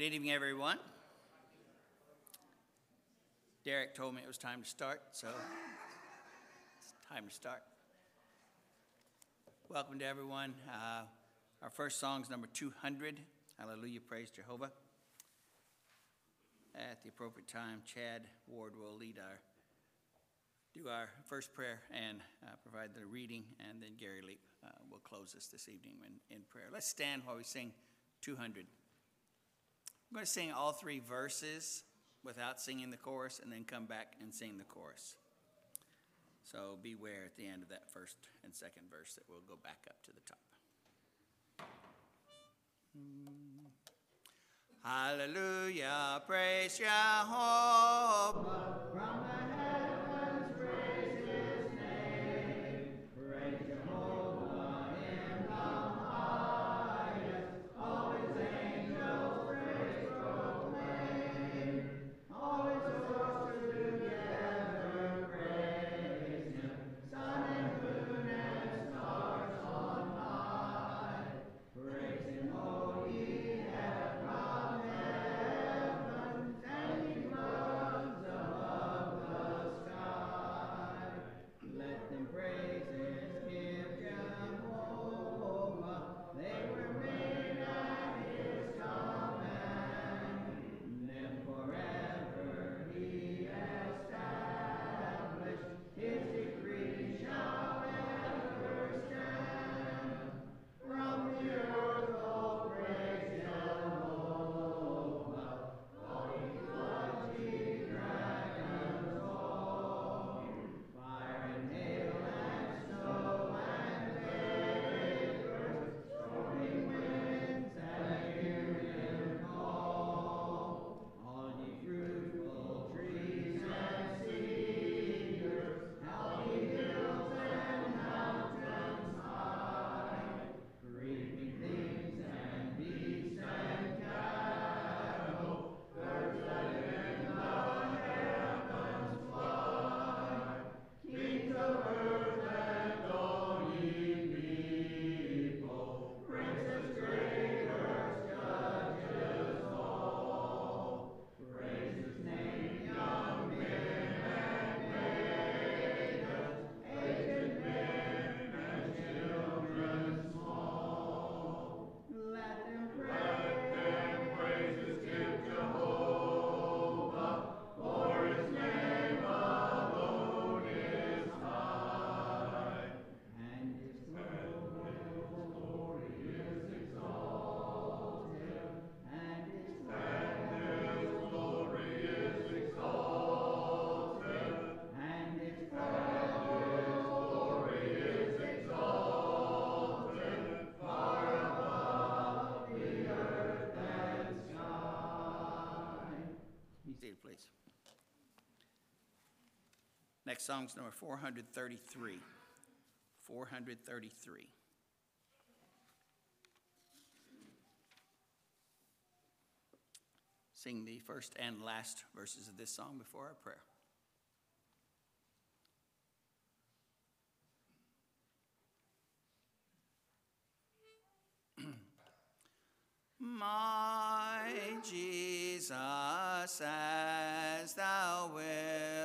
Good evening, everyone. Derek told me it was time to start, so it's time to start. Welcome to everyone. Uh, our first song is number 200, Hallelujah, Praise Jehovah. At the appropriate time, Chad Ward will lead our, do our first prayer and uh, provide the reading, and then Gary Leap uh, will close us this evening in, in prayer. Let's stand while we sing 200. I'm going to sing all three verses without singing the chorus and then come back and sing the chorus. So beware at the end of that first and second verse that we'll go back up to the top. Hmm. Hallelujah, praise Jehovah. Next song's number 433. 433. Sing the first and last verses of this song before our prayer. My Jesus, as thou wilt,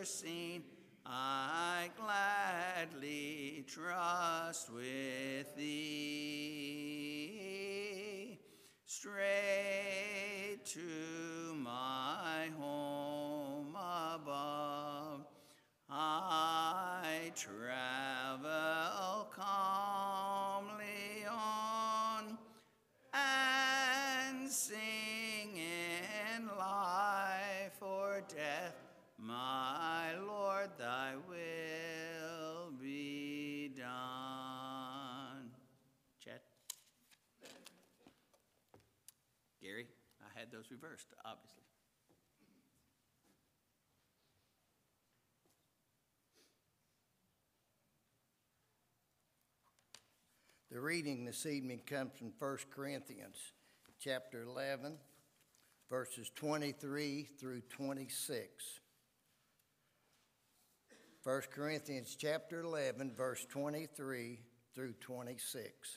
Changing I gladly trust with thee straight to my home above. I travel Reversed, obviously. The reading this evening comes from 1 Corinthians, chapter 11, verses 23 through 26. 1 Corinthians, chapter 11, verse 23 through 26.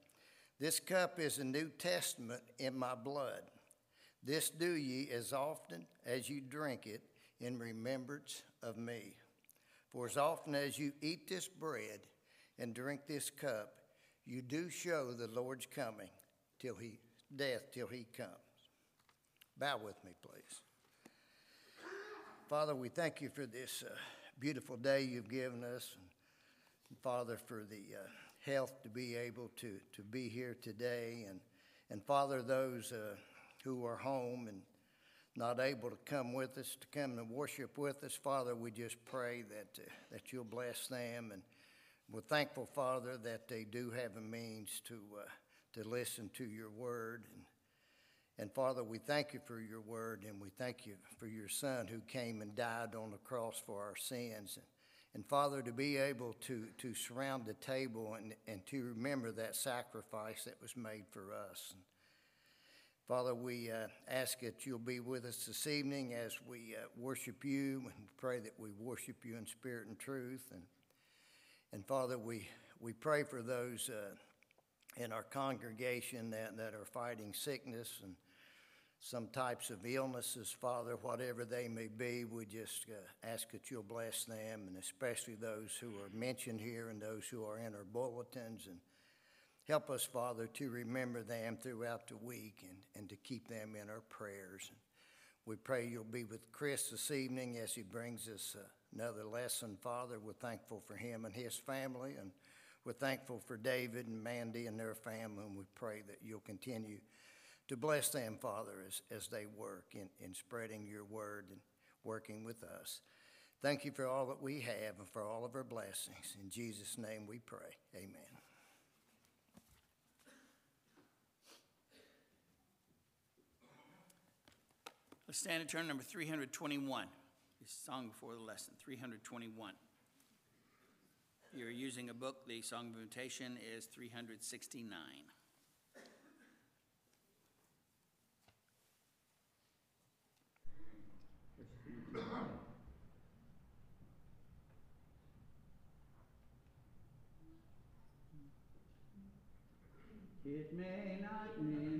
This cup is the New Testament in my blood. This do ye as often as you drink it in remembrance of me. For as often as you eat this bread and drink this cup, you do show the Lord's coming till he death till he comes. Bow with me, please. Father, we thank you for this uh, beautiful day you've given us, and Father, for the uh, health to be able to, to be here today, and and Father, those uh, who are home and not able to come with us to come and worship with us, Father, we just pray that uh, that you'll bless them and we're thankful, Father, that they do have a means to, uh, to listen to your word. And, and Father, we thank you for your word, and we thank you for your Son who came and died on the cross for our sins. And, and Father, to be able to, to surround the table and, and to remember that sacrifice that was made for us. And Father, we uh, ask that you'll be with us this evening as we uh, worship you and pray that we worship you in spirit and truth. And and Father, we, we pray for those uh, in our congregation that, that are fighting sickness and some types of illnesses, Father, whatever they may be. We just uh, ask that you'll bless them, and especially those who are mentioned here and those who are in our bulletins. And help us, Father, to remember them throughout the week and, and to keep them in our prayers. And we pray you'll be with Chris this evening as he brings us. Uh, another lesson, Father. We're thankful for him and his family, and we're thankful for David and Mandy and their family, and we pray that you'll continue to bless them, Father, as, as they work in, in spreading your word and working with us. Thank you for all that we have and for all of our blessings. In Jesus' name we pray. Amen. Let's stand and turn number 321 song before the lesson, 321. You're using a book, the Song of Invitation is 369. It may not mean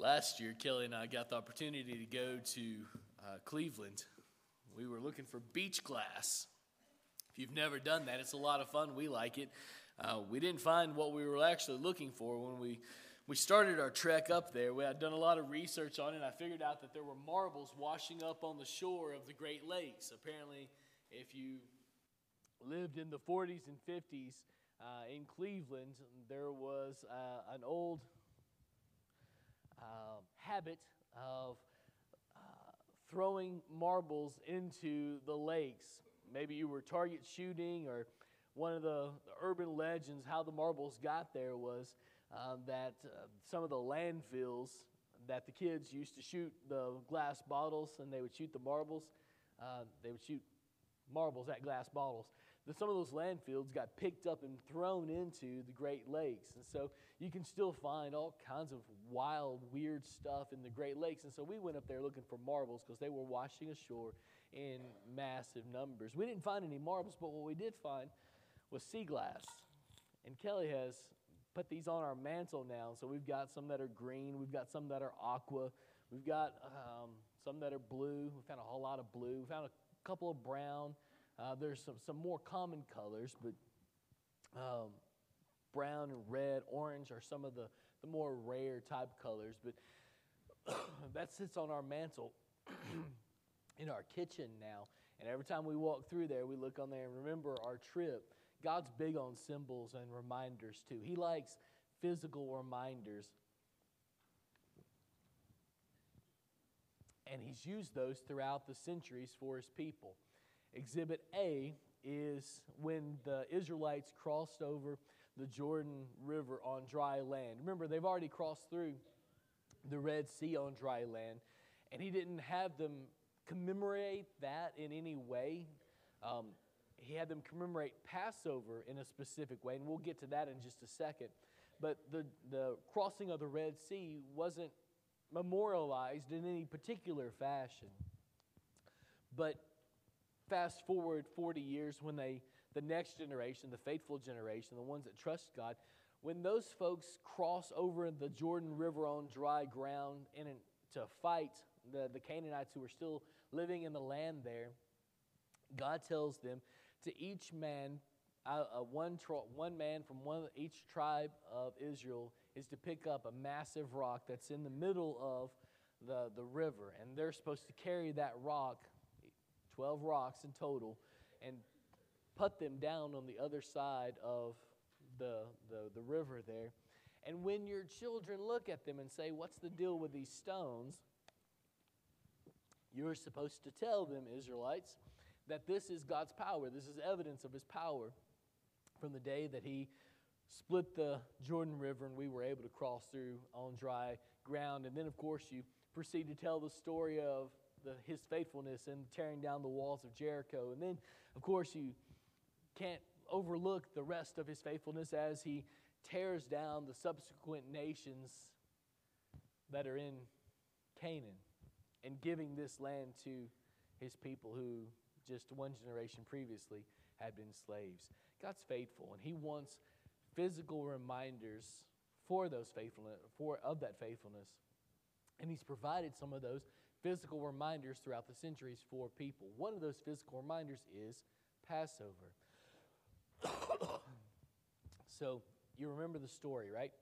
last year, Kelly and I got the opportunity to go to uh, Cleveland. We were looking for beach glass. If you've never done that, it's a lot of fun. We like it. Uh, we didn't find what we were actually looking for when we, we started our trek up there. We had done a lot of research on it, and I figured out that there were marbles washing up on the shore of the Great Lakes. Apparently, if you lived in the 40s and 50s uh, in Cleveland, there was uh, an old uh, habit of uh, throwing marbles into the lakes. Maybe you were target shooting, or one of the, urban legends how the marbles got there was uh, that some of the landfills that the kids used to shoot the glass bottles and they would shoot the marbles, uh, they would shoot marbles at glass bottles some of those landfills got picked up and thrown into the Great Lakes. And so you can still find all kinds of wild, weird stuff in the Great Lakes. And so we went up there looking for marbles because they were washing ashore in massive numbers. We didn't find any marbles, but what we did find was sea glass. And Kelly has put these on our mantle now. So we've got some that are green, we've got some that are aqua, we've got um, some that are blue. We found a whole lot of blue, we found a couple of brown. Uh, there's some, some more common colors, but um, brown and red, orange are some of the, the more rare type colors. But that sits on our mantle in our kitchen now. And every time we walk through there, we look on there and remember our trip. God's big on symbols and reminders too. He likes physical reminders. And he's used those throughout the centuries for his people. Exhibit A is when the Israelites crossed over the Jordan River on dry land. Remember, they've already crossed through the Red Sea on dry land, and he didn't have them commemorate that in any way. Um, he had them commemorate Passover in a specific way, and we'll get to that in just a second. But the, the crossing of the Red Sea wasn't memorialized in any particular fashion. But fast forward 40 years when they, the next generation, the faithful generation, the ones that trust God, when those folks cross over the Jordan River on dry ground in to fight the, the Canaanites who are still living in the land there, God tells them to each man, uh, uh, one, tro- one man from one, each tribe of Israel is to pick up a massive rock that's in the middle of the, the river. And they're supposed to carry that rock 12 rocks in total, and put them down on the other side of the, the, the river there. And when your children look at them and say, What's the deal with these stones? You're supposed to tell them, Israelites, that this is God's power. This is evidence of His power from the day that He split the Jordan River and we were able to cross through on dry ground. And then, of course, you proceed to tell the story of the, his faithfulness in tearing down the walls of Jericho. And then, of course, you can't overlook the rest of his faithfulness as he tears down the subsequent nations that are in Canaan and giving this land to his people who just one generation previously had been slaves. God's faithful and he wants physical reminders for those faithfulness for of that faithfulness. And he's provided some of those physical reminders throughout the centuries for people. One of those physical reminders is Passover. so you remember the story, right?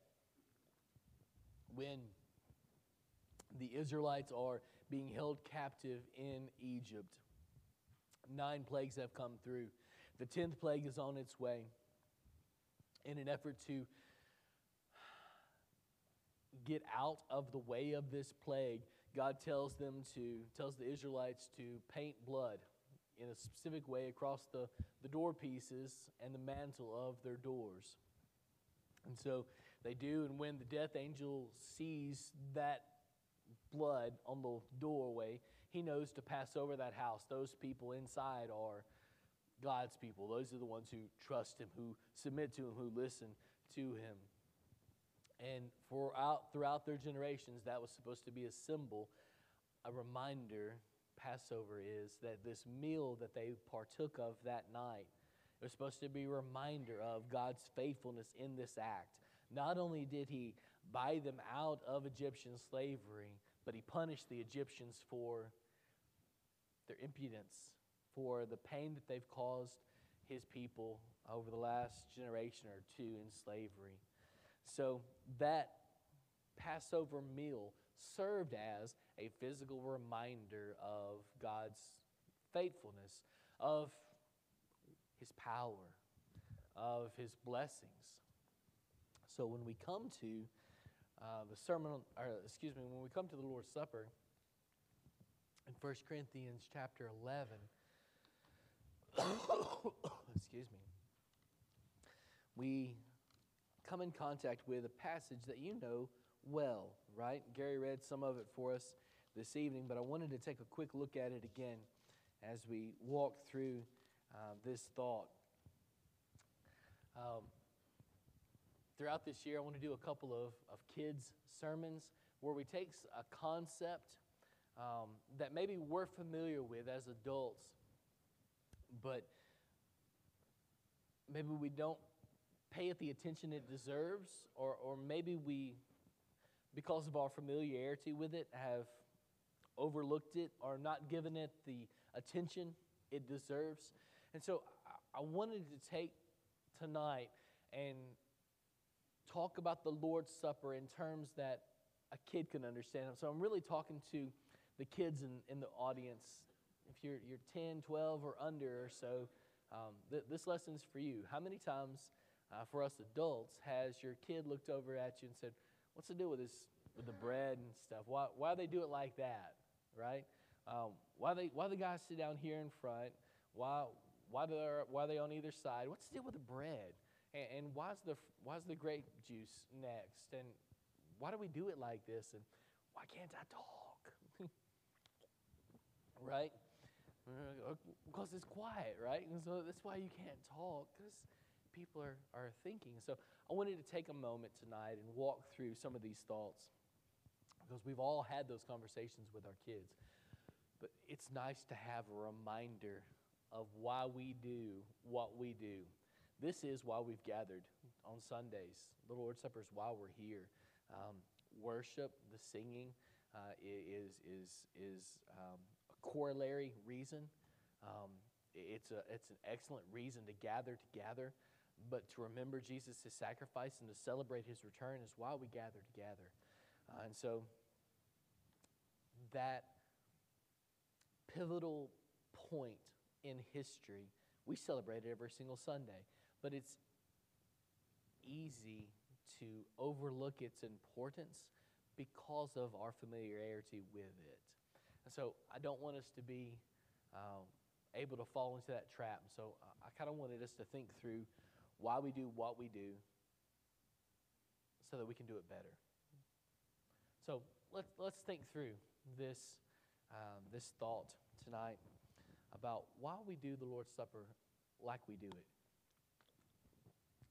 When the Israelites are being held captive in Egypt, nine plagues have come through. The tenth plague is on its way. In an effort to get out of the way of this plague, God tells them to, tells the Israelites to paint blood in a specific way across the, the door pieces and the mantle of their doors. And so they do, and when the death angel sees that blood on the doorway, he knows to pass over that house. Those people inside are God's people. Those are the ones who trust him, who submit to him, who listen to him. And for out, throughout their generations, that was supposed to be a symbol, a reminder. Passover is that this meal that they partook of that night it was supposed to be a reminder of God's faithfulness in this act. Not only did He buy them out of Egyptian slavery, but he punished the Egyptians for their impudence, for the pain that they've caused his people over the last generation or two in slavery. So that Passover meal served as a physical reminder of God's faithfulness, of his power, of his blessings. So when we come to uh, the sermon, or excuse me, when we come to the Lord's Supper in 1 Corinthians chapter 11, excuse me, we come in contact with a passage that you know well, right? Gary read some of it for us this evening, but I wanted to take a quick look at it again as we walk through uh, this thought. Um, throughout this year, I want to do a couple of, of kids' sermons where we take a concept um, that maybe we're familiar with as adults, but maybe we don't pay it the attention it deserves, or, or maybe we, because of our familiarity with it, have overlooked it or not given it the attention it deserves. And so I wanted to take tonight and talk about the Lord's Supper in terms that a kid can understand. So I'm really talking to the kids in, in the audience. If you're, you're 10, 12, or under or so, um, th- this lesson's for you. How many times uh, for us adults has your kid looked over at you and said, What's the deal with this, with the bread and stuff? Why, why they do it like that, right? Um, why, they, why the guys sit down here in front? Why, why, they're, why are they on either side? What's the deal with the bread? And, and why's, the, why's the grape juice next? And why do we do it like this? And why can't I talk? right? Because it's quiet, right? And so that's why you can't talk, because people are, are thinking. So I wanted to take a moment tonight and walk through some of these thoughts, because we've all had those conversations with our kids. But it's nice to have a reminder of why we do what we do. This is why we've gathered on Sundays. The Lord's Supper is why we're here. Um, worship, the singing, uh, is, is, is um, a corollary reason. Um, it's, a, it's an excellent reason to gather together, but to remember Jesus' sacrifice and to celebrate his return is why we gather together. Uh, and so that pivotal point in history, we celebrate it every single Sunday, but it's easy to overlook its importance because of our familiarity with it. And so I don't want us to be um, able to fall into that trap. So I kind of wanted us to think through why we do what we do so that we can do it better. So let's, let's think through this, um, this thought tonight about why we do the Lord's Supper like we do it.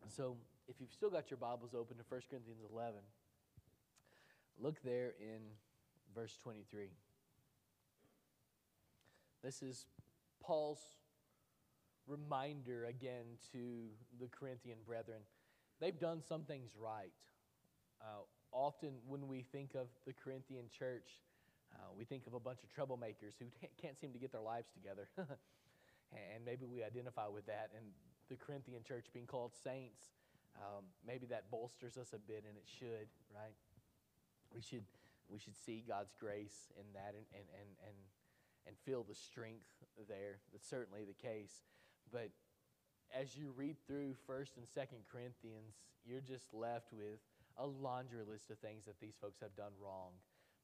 So, if you've still got your Bibles open to 1 Corinthians 11, look there in verse 23. This is Paul's reminder again to the Corinthian brethren. They've done some things right. Uh, often, when we think of the Corinthian church, uh, we think of a bunch of troublemakers who can't seem to get their lives together. and maybe we identify with that. And the Corinthian church being called saints, um, maybe that bolsters us a bit, and it should, right? We should, we should see God's grace in that and, and, and, and, and feel the strength there. That's certainly the case. But as you read through 1st and 2nd Corinthians, you're just left with a laundry list of things that these folks have done wrong.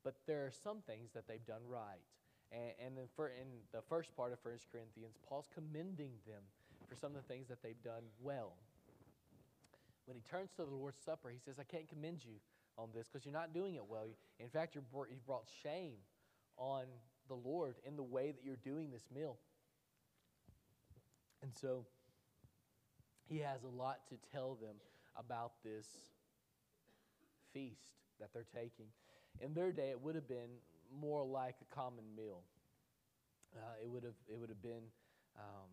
But there are some things that they've done right. And, and in, for, in the first part of 1 Corinthians, Paul's commending them for some of the things that they've done well. When he turns to the Lord's Supper, he says, I can't commend you on this because you're not doing it well. In fact, you've brought shame on the Lord in the way that you're doing this meal. And so he has a lot to tell them about this feast that they're taking. In their day, it would have been more like a common meal. Uh, it would have it would have been um,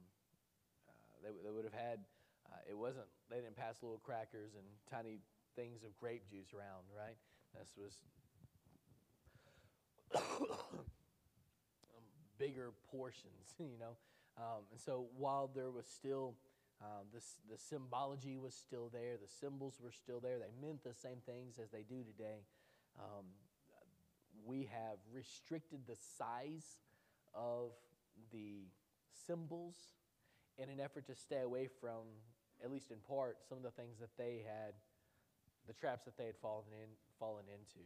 uh, they, they would have had uh, it wasn't they didn't pass little crackers and tiny things of grape juice around, right? This was bigger portions, you know. Um, and so while there was still um, this, the symbology was still there, the symbols were still there, they meant the same things as they do today. Um, we have restricted the size of the symbols in an effort to stay away from, at least in part, some of the things that they had, the traps that they had fallen in, fallen into.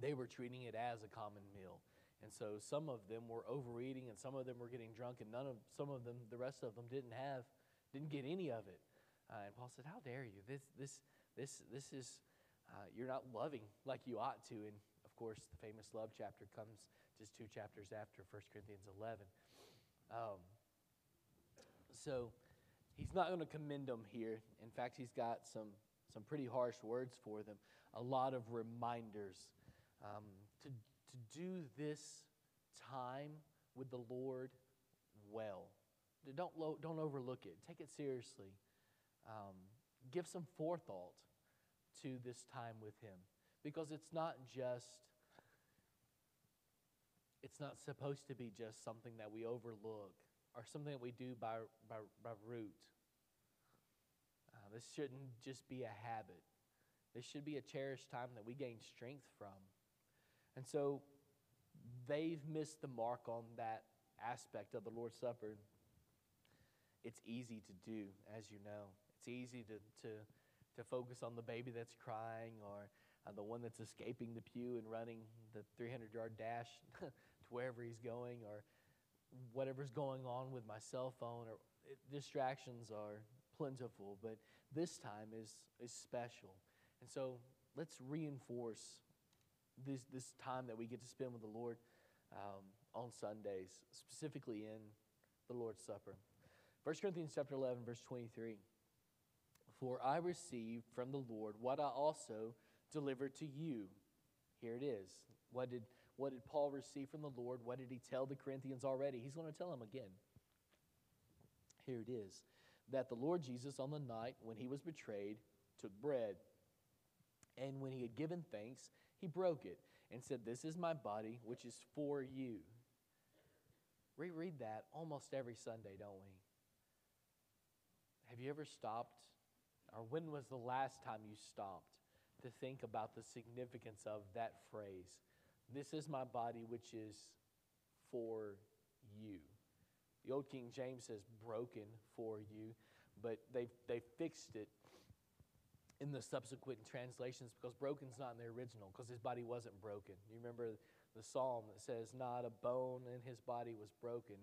They were treating it as a common meal. And so some of them were overeating and some of them were getting drunk and none of some of them the rest of them didn't have didn't get any of it. Uh, and Paul said, "How dare you? This this this this is uh, you're not loving like you ought to." And of course, the famous love chapter comes just two chapters after 1 Corinthians 11. Um, so he's not going to commend them here. In fact, he's got some some pretty harsh words for them. A lot of reminders um, to to do this time with the Lord well. Don't, lo- don't overlook it. Take it seriously. Um, give some forethought to this time with Him because it's not just, it's not supposed to be just something that we overlook or something that we do by, by, by root. Uh, this shouldn't just be a habit. This should be a cherished time that we gain strength from. And so they've missed the mark on that aspect of the Lord's Supper. It's easy to do, as you know. It's easy to, to, to focus on the baby that's crying or uh, the one that's escaping the pew and running the 300 yard dash to wherever he's going or whatever's going on with my cell phone or it, distractions are plentiful but this time is, is special and so let's reinforce this, this time that we get to spend with the Lord um, on Sundays, specifically in the Lord's Supper. 1 Corinthians chapter 11, verse 23. For I received from the Lord what I also delivered to you. Here it is. What did, what did Paul receive from the Lord? What did he tell the Corinthians already? He's going to tell them again. Here it is. That the Lord Jesus, on the night when he was betrayed, took bread. And when he had given thanks, he broke it and said, This is my body, which is for you. Reread that almost every Sunday, don't we? Have you ever stopped, or when was the last time you stopped to think about the significance of that phrase? This is my body, which is for you. The Old King James says broken for you, but they they fixed it in the subsequent translations because broken's not in the original because his body wasn't broken. You remember the psalm that says, Not a bone in his body was broken.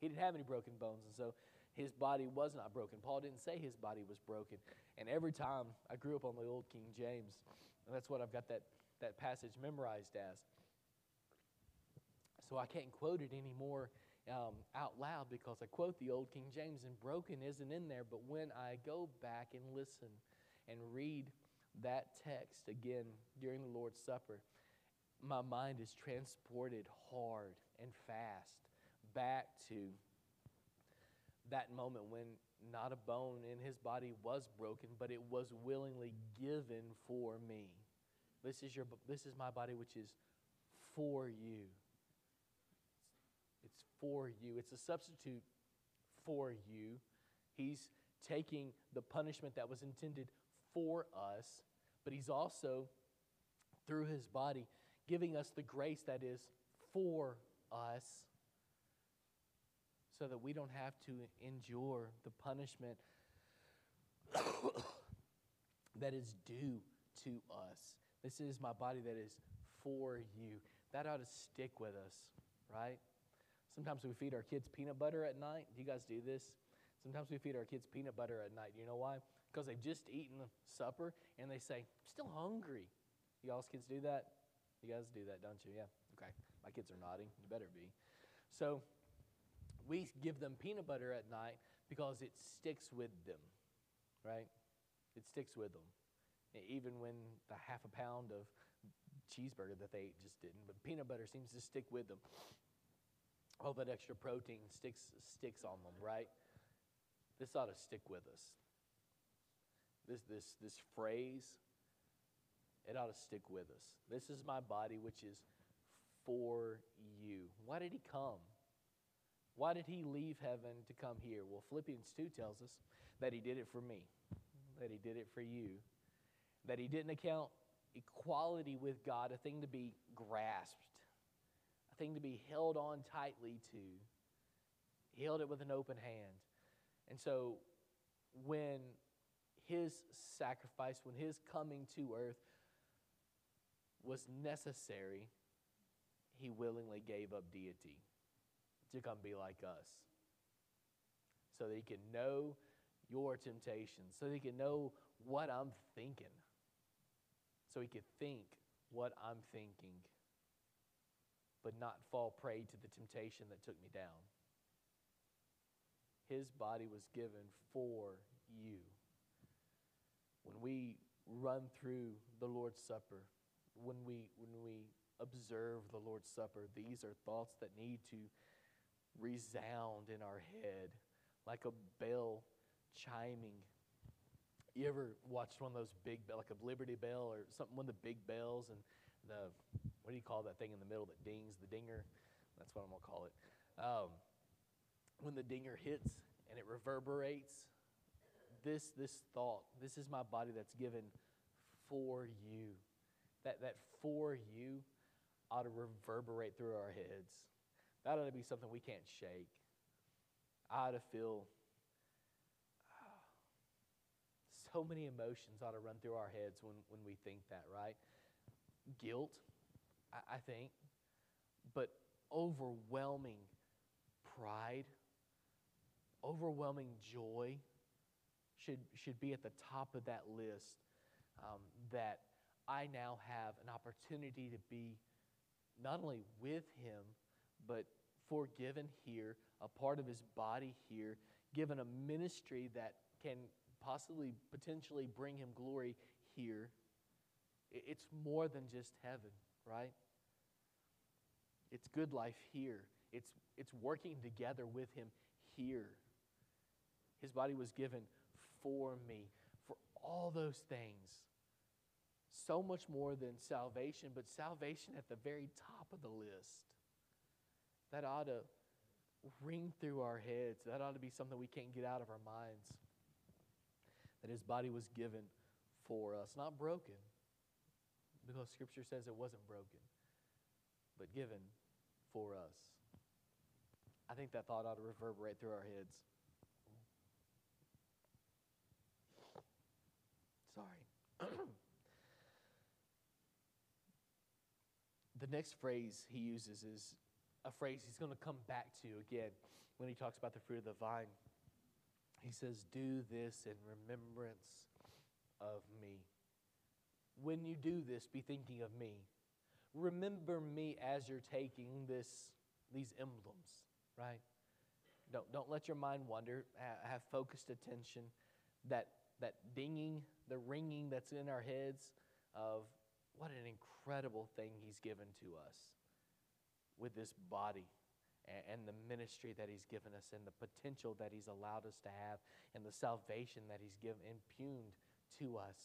He didn't have any broken bones, and so his body was not broken. Paul didn't say his body was broken. And every time I grew up on the old King James, and that's what I've got that, that passage memorized as. So I can't quote it anymore um, out loud because I quote the old King James, and broken isn't in there. But when I go back and listen, and read that text again during the Lord's Supper, my mind is transported hard and fast back to that moment when not a bone in his body was broken, but it was willingly given for me. This is, your, this is my body, which is for you. It's for you. It's a substitute for you. He's taking the punishment that was intended for us, but He's also, through His body, giving us the grace that is for us so that we don't have to endure the punishment that is due to us. This is my body that is for you. That ought to stick with us, right? Sometimes we feed our kids peanut butter at night. Do you guys do this? Sometimes we feed our kids peanut butter at night. You know why? Because they've just eaten supper and they say, I'm still hungry. Y'all's kids do that? You guys do that, don't you? Yeah. Okay. My kids are nodding. You better be. So we give them peanut butter at night because it sticks with them, right? It sticks with them. Even when the half a pound of cheeseburger that they ate just didn't, but peanut butter seems to stick with them. All that extra protein sticks sticks on them, right? This ought to stick with us. This, this, this phrase, it ought to stick with us. This is my body, which is for you. Why did he come? Why did he leave heaven to come here? Well, Philippians 2 tells us that he did it for me, that he did it for you, that he didn't account equality with God a thing to be grasped, a thing to be held on tightly to. He held it with an open hand. And so when his sacrifice, when his coming to earth was necessary, he willingly gave up deity to come be like us so that he can know your temptations, so that he can know what I'm thinking, so he could think what I'm thinking, but not fall prey to the temptation that took me down. His body was given for you. When we run through the Lord's Supper, when we, when we observe the Lord's Supper, these are thoughts that need to resound in our head like a bell chiming. You ever watched one of those big, like a Liberty Bell or something, one of the big bells, and the, what do you call that thing in the middle that dings, the dinger? That's what I'm going to call it. Um, when the dinger hits and it reverberates, this, this thought, this is my body that's given for you. That, that for you ought to reverberate through our heads. That ought to be something we can't shake. I ought to feel ah, so many emotions ought to run through our heads when, when we think that, right? Guilt, I, I think, but overwhelming pride, overwhelming joy should, should be at the top of that list. Um, that I now have an opportunity to be not only with Him, but forgiven here, a part of His body here, given a ministry that can possibly, potentially bring Him glory here. It's more than just heaven, right? It's good life here. It's, it's working together with Him here. His body was given for me, for all those things. So much more than salvation, but salvation at the very top of the list. That ought to ring through our heads. That ought to be something we can't get out of our minds. That his body was given for us, not broken, because Scripture says it wasn't broken, but given for us. I think that thought ought to reverberate through our heads. the next phrase he uses is a phrase he's going to come back to again when he talks about the fruit of the vine. He says, Do this in remembrance of me. When you do this, be thinking of me. Remember me as you're taking this, these emblems, right? Don't, don't let your mind wander. have focused attention. That, that dinging, the ringing that's in our heads of what an incredible thing he's given to us with this body and, the ministry that he's given us and the potential that he's allowed us to have and the salvation that he's given impugned to us.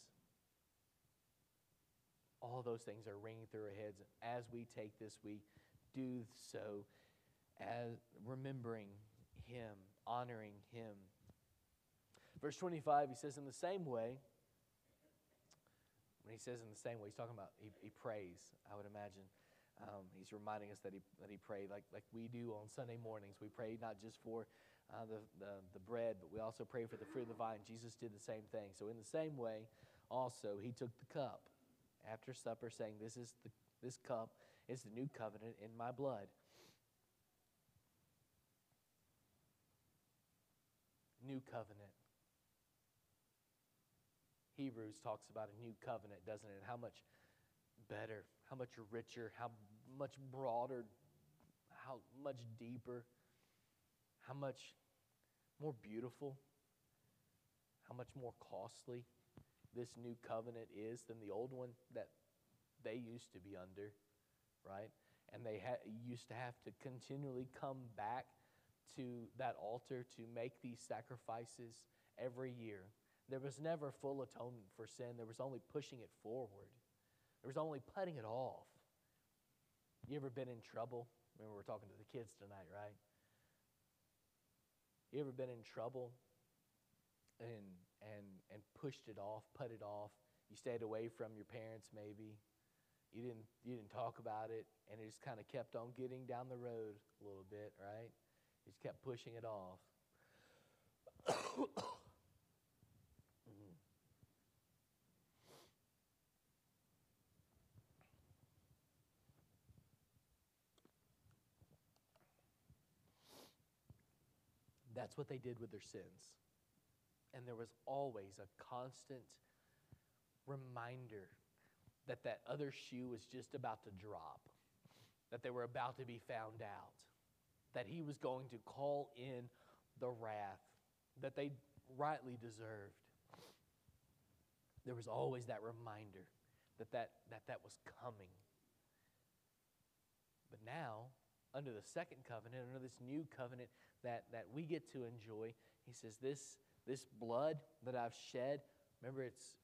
All those things are ringing through our heads. As we take this week, do so as remembering him, honoring him. Verse 25, he says, In the same way, when he says in the same way, he's talking about, he, he prays, I would imagine. Um, he's reminding us that he, that he prayed like, like we do on Sunday mornings. We pray not just for uh, the, the, the bread, but we also pray for the fruit of the vine. Jesus did the same thing. So, in the same way, also, he took the cup after supper, saying, This is the, this cup is the new covenant in my blood. New covenant. Hebrews talks about a new covenant, doesn't it? How much better, how much richer, how much broader, how much deeper, how much more beautiful, how much more costly this new covenant is than the old one that they used to be under, right? And they ha- used to have to continually come back to that altar to make these sacrifices every year. There was never full atonement for sin. There was only pushing it forward. There was only putting it off. You ever been in trouble? Remember, we're talking to the kids tonight, right? You ever been in trouble and and and pushed it off, put it off? You stayed away from your parents, maybe. You didn't you didn't talk about it, and it just kind of kept on getting down the road a little bit, right? You just kept pushing it off. That's what they did with their sins. And there was always a constant reminder that that other shoe was just about to drop, that they were about to be found out, that he was going to call in the wrath that they rightly deserved. There was always that reminder that that, that, that was coming. But now, under the second covenant, under this new covenant that, that we get to enjoy, he says, This, this blood that I've shed, remember it's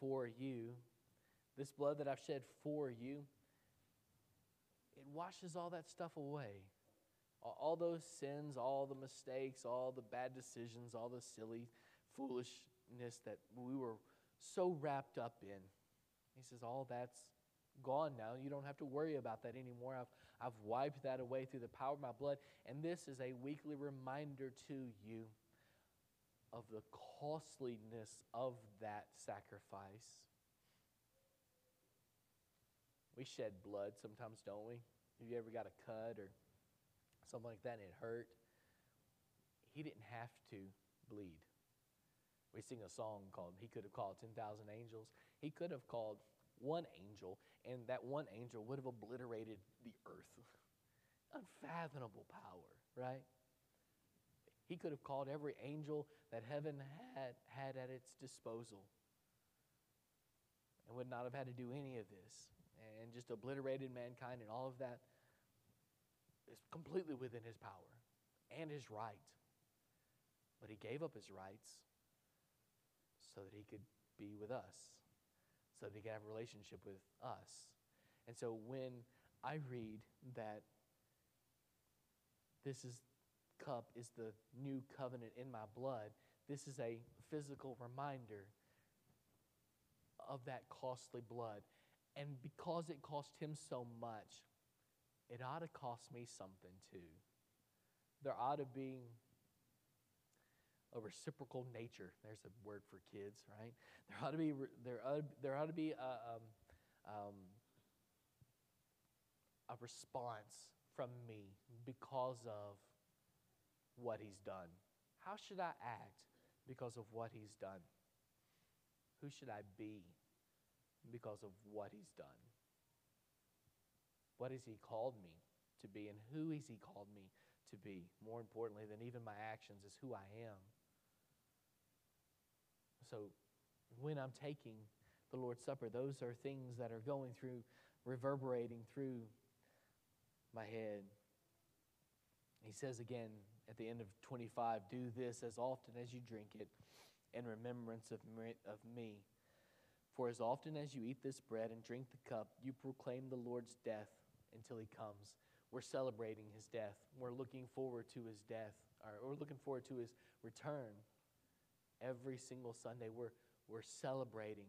for you, this blood that I've shed for you, it washes all that stuff away. All, all those sins, all the mistakes, all the bad decisions, all the silly foolishness that we were so wrapped up in. He says, All that's gone now. You don't have to worry about that anymore. I've, I've wiped that away through the power of my blood. And this is a weekly reminder to you of the costliness of that sacrifice. We shed blood sometimes, don't we? Have you ever got a cut or something like that and it hurt? He didn't have to bleed. We sing a song called He Could Have Called 10,000 Angels. He could have called one angel, and that one angel would have obliterated the earth. Unfathomable power, right? He could have called every angel that heaven had, had at its disposal and would not have had to do any of this and just obliterated mankind and all of that is completely within his power and his right. But he gave up his rights so that he could be with us, so that he could have a relationship with us. And so when I read that this is cup is the new covenant in my blood, this is a physical reminder of that costly blood. And because it cost him so much, it ought to cost me something too. There ought to be a reciprocal nature. There's a word for kids, right? There ought to be there ought, there ought to be a, um, um, a response from me because of what he's done. How should I act because of what he's done? Who should I be because of what he's done? What has he called me to be, and who has he called me to be? More importantly than even my actions, is who I am. So when I'm taking the Lord's Supper, those are things that are going through, reverberating through my head. He says again at the end of 25 Do this as often as you drink it in remembrance of me, of me. For as often as you eat this bread and drink the cup, you proclaim the Lord's death until he comes. We're celebrating his death. We're looking forward to his death, or we're looking forward to his return every single Sunday. We're, we're celebrating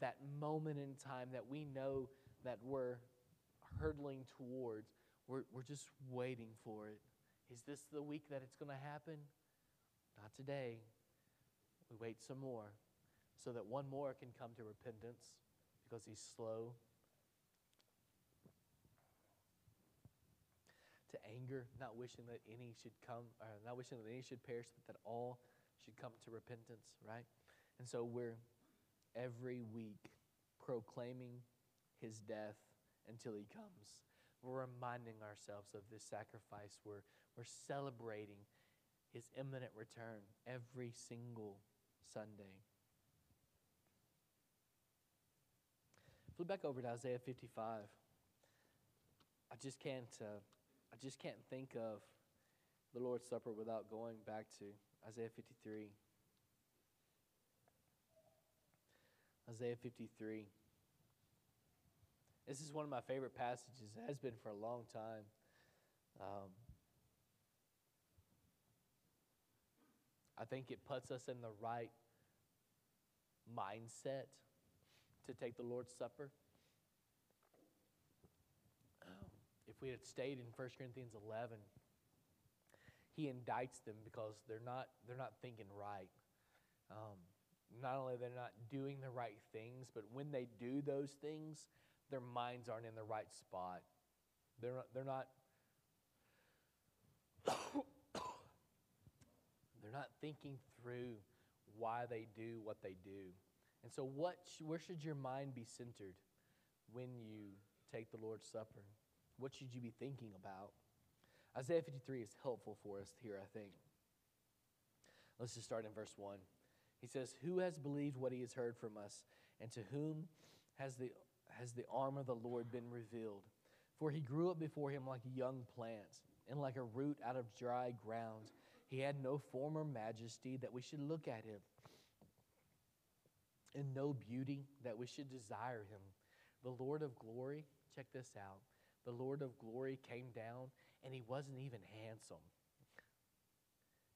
that moment in time that we know that we're hurtling towards. We're, we're just waiting for it. Is this the week that it's going to happen? Not today. We wait some more so that one more can come to repentance because he's slow to anger, not wishing that any should come, or not wishing that any should perish, but that all should come to repentance, right? And so we're every week proclaiming his death until he comes. We're reminding ourselves of this sacrifice. We're, we're celebrating his imminent return every single Sunday. Flip back over to Isaiah 55. I just can't, uh, I just can't think of the Lord's Supper without going back to Isaiah 53. Isaiah 53. This is one of my favorite passages. It has been for a long time. Um, I think it puts us in the right mindset to take the Lord's Supper. Um, if we had stayed in 1 Corinthians 11, he indicts them because they're not, they're not thinking right. Um, not only they're not doing the right things, but when they do those things, their minds aren't in the right spot. They're not, they're not they're not thinking through why they do what they do. And so what where should your mind be centered when you take the Lord's Supper? What should you be thinking about? Isaiah 53 is helpful for us here, I think. Let's just start in verse 1. He says, Who has believed what he has heard from us, and to whom has the, has the arm of the Lord been revealed? For he grew up before him like a young plant, and like a root out of dry ground. He had no former majesty that we should look at him, and no beauty that we should desire him. The Lord of glory, check this out. The Lord of glory came down, and he wasn't even handsome.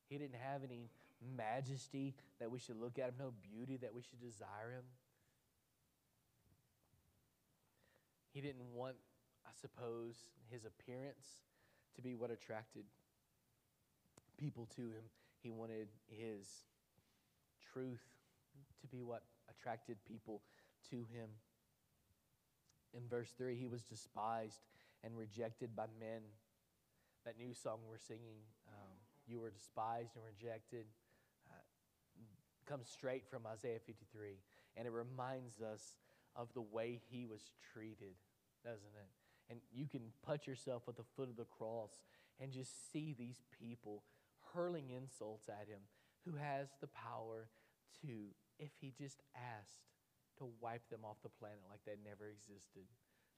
He didn't have any majesty that we should look at him, no beauty that we should desire him. He didn't want, I suppose, his appearance to be what attracted people to him. He wanted his truth to be what attracted people to him. In verse 3, he was despised and rejected by men. That new song we're singing, um, You Were Despised and Rejected, uh, comes straight from Isaiah 53. And it reminds us of the way he was treated, doesn't it? And you can put yourself at the foot of the cross and just see these people hurling insults at him who has the power to, if he just asked, to wipe them off the planet like they never existed,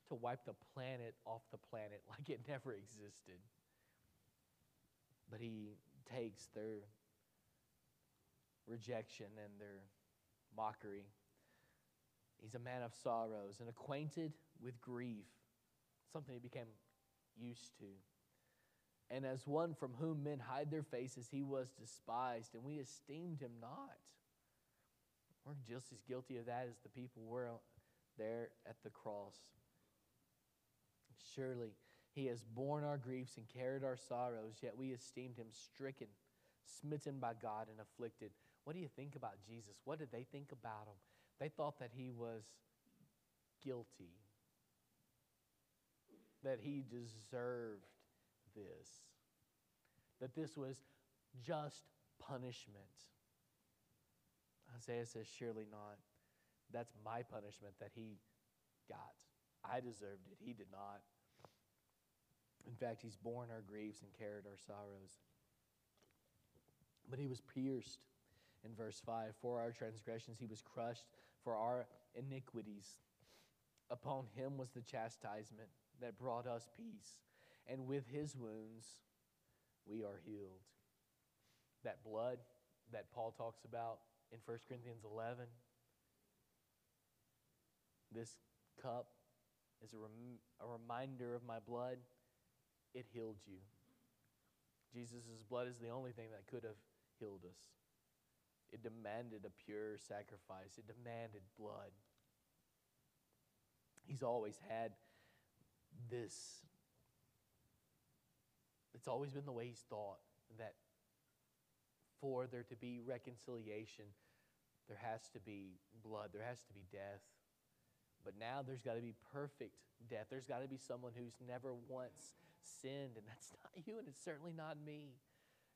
to wipe the planet off the planet like it never existed. But he takes their rejection and their mockery. He's a man of sorrows and acquainted with grief, something he became used to. And as one from whom men hide their faces, he was despised, and we esteemed him not. We're just as guilty of that as the people were there at the cross. Surely he has borne our griefs and carried our sorrows, yet we esteemed him stricken, smitten by God, and afflicted. What do you think about Jesus? What did they think about him? They thought that he was guilty, that he deserved this, that this was just punishment. Isaiah says, Surely not. That's my punishment that he got. I deserved it. He did not. In fact, he's borne our griefs and carried our sorrows. But he was pierced in verse 5 for our transgressions, he was crushed for our iniquities. Upon him was the chastisement that brought us peace, and with his wounds we are healed. That blood that Paul talks about in 1 Corinthians 11, this cup is a, rem- a reminder of my blood. It healed you. Jesus' blood is the only thing that could have healed us. It demanded a pure sacrifice, it demanded blood. He's always had this, it's always been the way he's thought that for there to be reconciliation, there has to be blood, there has to be death. But now there's got to be perfect death. There's got to be someone who's never once sinned, and that's not you, and it's certainly not me.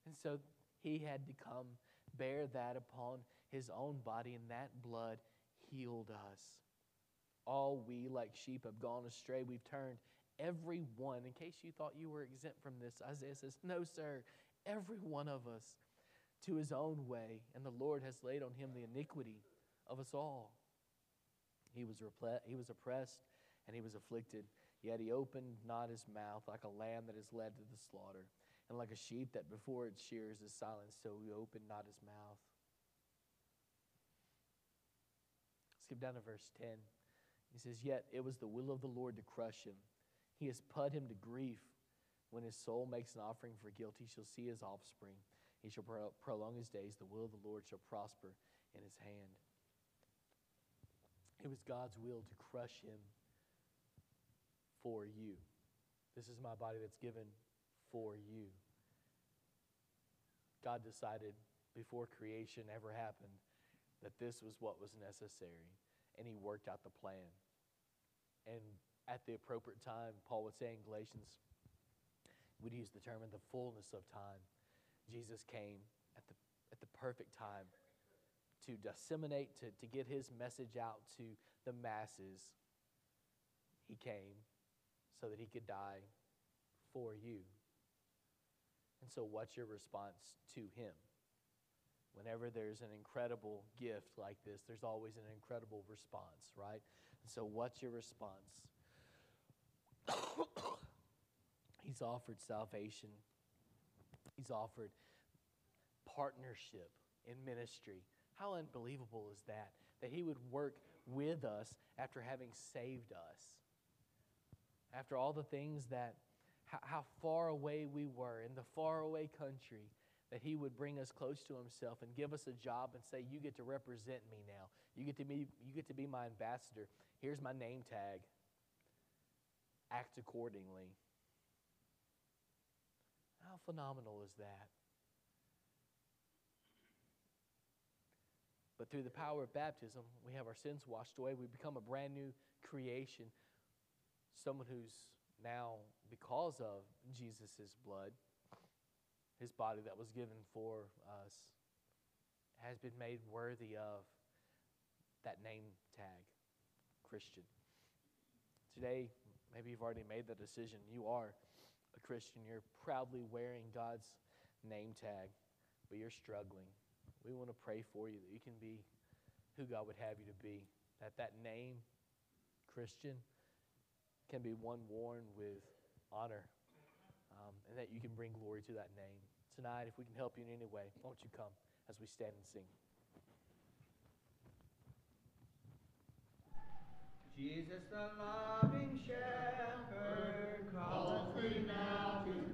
And so he had to come bear that upon his own body, and that blood healed us. All we, like sheep, have gone astray. We've turned every one. In case you thought you were exempt from this, Isaiah says, No, sir, every one of us to his own way, and the Lord has laid on him the iniquity of us all. He was, repl- he was oppressed and he was afflicted, yet he opened not his mouth like a lamb that is led to the slaughter, and like a sheep that before its shears is silent, so he opened not his mouth. Skip down to verse 10. He says, Yet it was the will of the Lord to crush him. He has put him to grief. When his soul makes an offering for guilt, he shall see his offspring. He shall pro- prolong his days. The will of the Lord shall prosper in his hand. It was God's will to crush him for you. This is my body that's given for you. God decided before creation ever happened that this was what was necessary, and He worked out the plan. And at the appropriate time, Paul would say in Galatians, we'd use the term in the fullness of time. Jesus came at the, at the perfect time to disseminate, to, to get his message out to the masses. He came so that he could die for you. And so, what's your response to him? Whenever there's an incredible gift like this, there's always an incredible response, right? And so, what's your response? He's offered salvation, He's offered partnership in ministry. How unbelievable is that? That He would work with us after having saved us. After all the things that, how, far away we were in the faraway country, that He would bring us close to Himself and give us a job and say, You get to represent me now. You get to be, you get to be my ambassador. Here's my name tag. Act accordingly. How phenomenal is that? But through the power of baptism, we have our sins washed away. We become a brand new creation. Someone who's now, because of Jesus' blood, his body that was given for us, has been made worthy of that name tag, Christian. Today, maybe you've already made the decision. You are a Christian. You're proudly wearing God's name tag, but you're struggling. We want to pray for you that you can be who God would have you to be. That that name, Christian, can be one worn with honor, um, and that you can bring glory to that name. Tonight, if we can help you in any way, won't you come as we stand and sing? Jesus, the loving shepherd, calls thee now to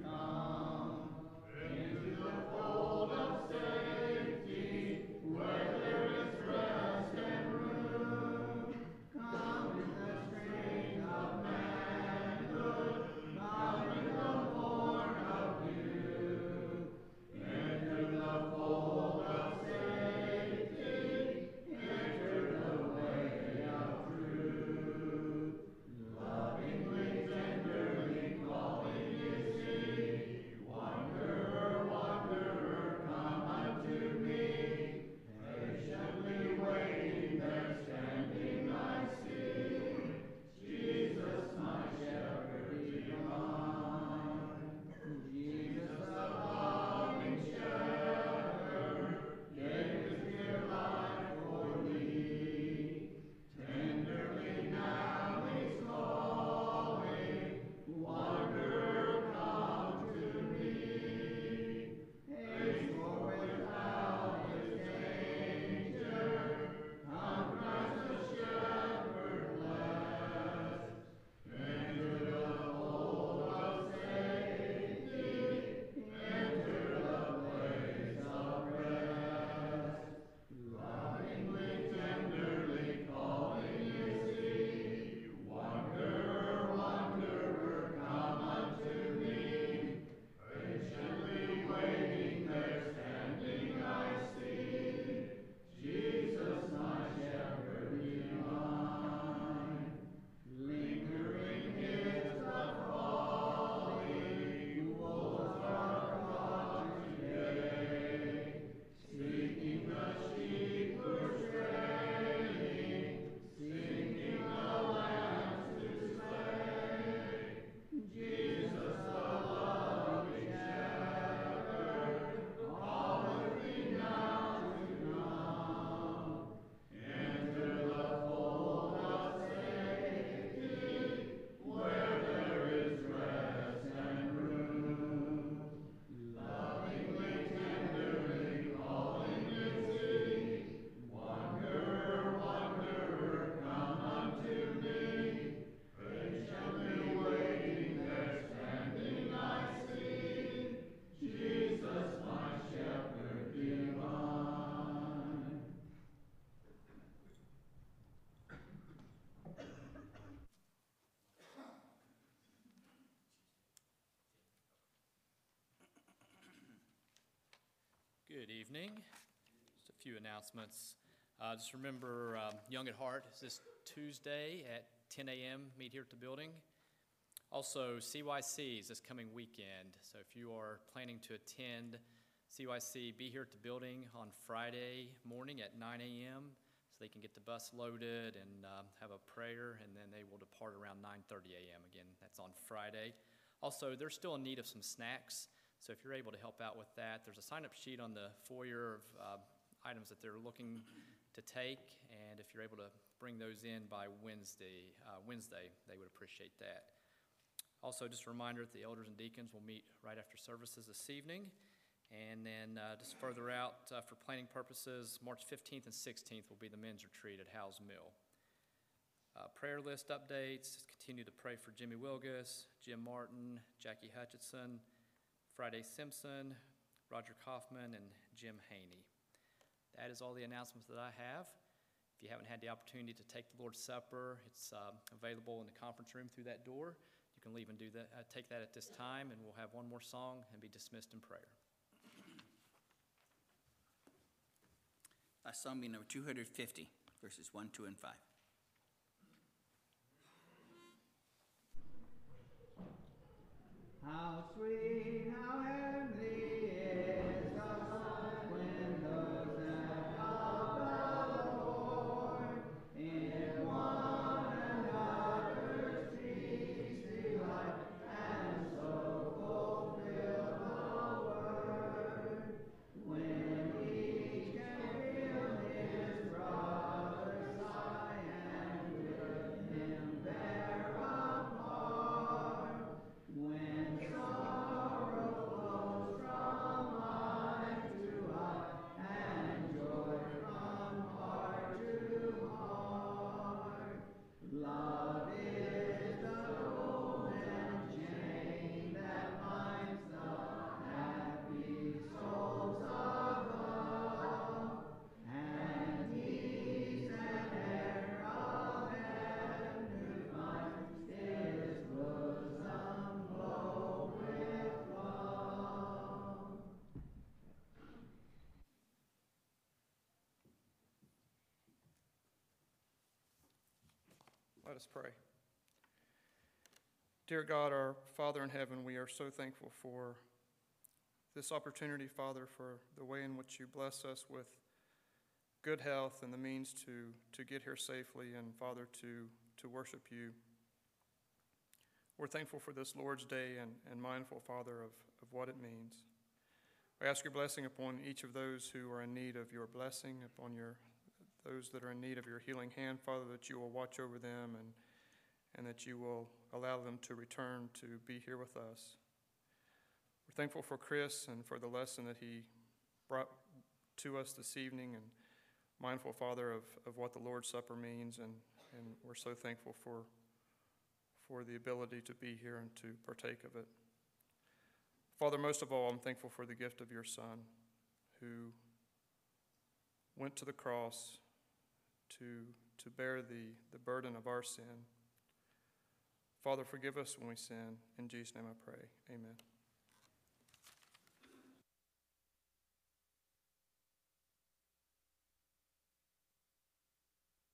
Good evening. Just a few announcements. Uh, Just remember, um, Young at Heart is this Tuesday at 10 a.m. Meet here at the building. Also, CYC is this coming weekend, so if you are planning to attend CYC, be here at the building on Friday morning at 9 a.m. so they can get the bus loaded and um, have a prayer, and then they will depart around 9:30 a.m. Again, that's on Friday. Also, they're still in need of some snacks, so if you're able to help out with that, there's a sign-up sheet on the foyer of uh, items that they're looking to take, and if you're able to bring those in by Wednesday, uh, Wednesday, they would appreciate that. Also, just a reminder that the elders and deacons will meet right after services this evening. And then uh, just further out, uh, for planning purposes, March 15th and 16th will be the men's retreat at Howes Mill. Uh, Prayer list updates, continue to pray for Jimmy Wilgus, Jim Martin, Jackie Hutchinson, Friday Simpson, Roger Kaufman, and Jim Haney. That is all the announcements that I have. If you haven't had the opportunity to take the Lord's Supper, it's um, available in the conference room through that door. You can leave and do that, uh, take that at this time, and we'll have one more song and be dismissed in prayer. Song being number 250, verses 1, 2, and 5. How sweet, how heavenly Let us pray. Dear God, our Father in heaven, we are so thankful for this opportunity, Father, for the way in which you bless us with good health and the means to, to get here safely, and Father, to, to worship you. We're thankful for this Lord's Day and, and mindful, Father, of, of what it means. We ask your blessing upon each of those who are in need of your blessing, upon your those that are in need of your healing hand, Father, that you will watch over them and, and that you will allow them to return to be here with us. We're thankful for Chris and for the lesson that he brought to us this evening and mindful, Father, of, of what the Lord's Supper means. And, and we're so thankful for, for the ability to be here and to partake of it. Father, most of all, I'm thankful for the gift of your Son who went to the cross to, to bear the, the burden of our sin. Father, forgive us when we sin. In Jesus' name I pray. Amen.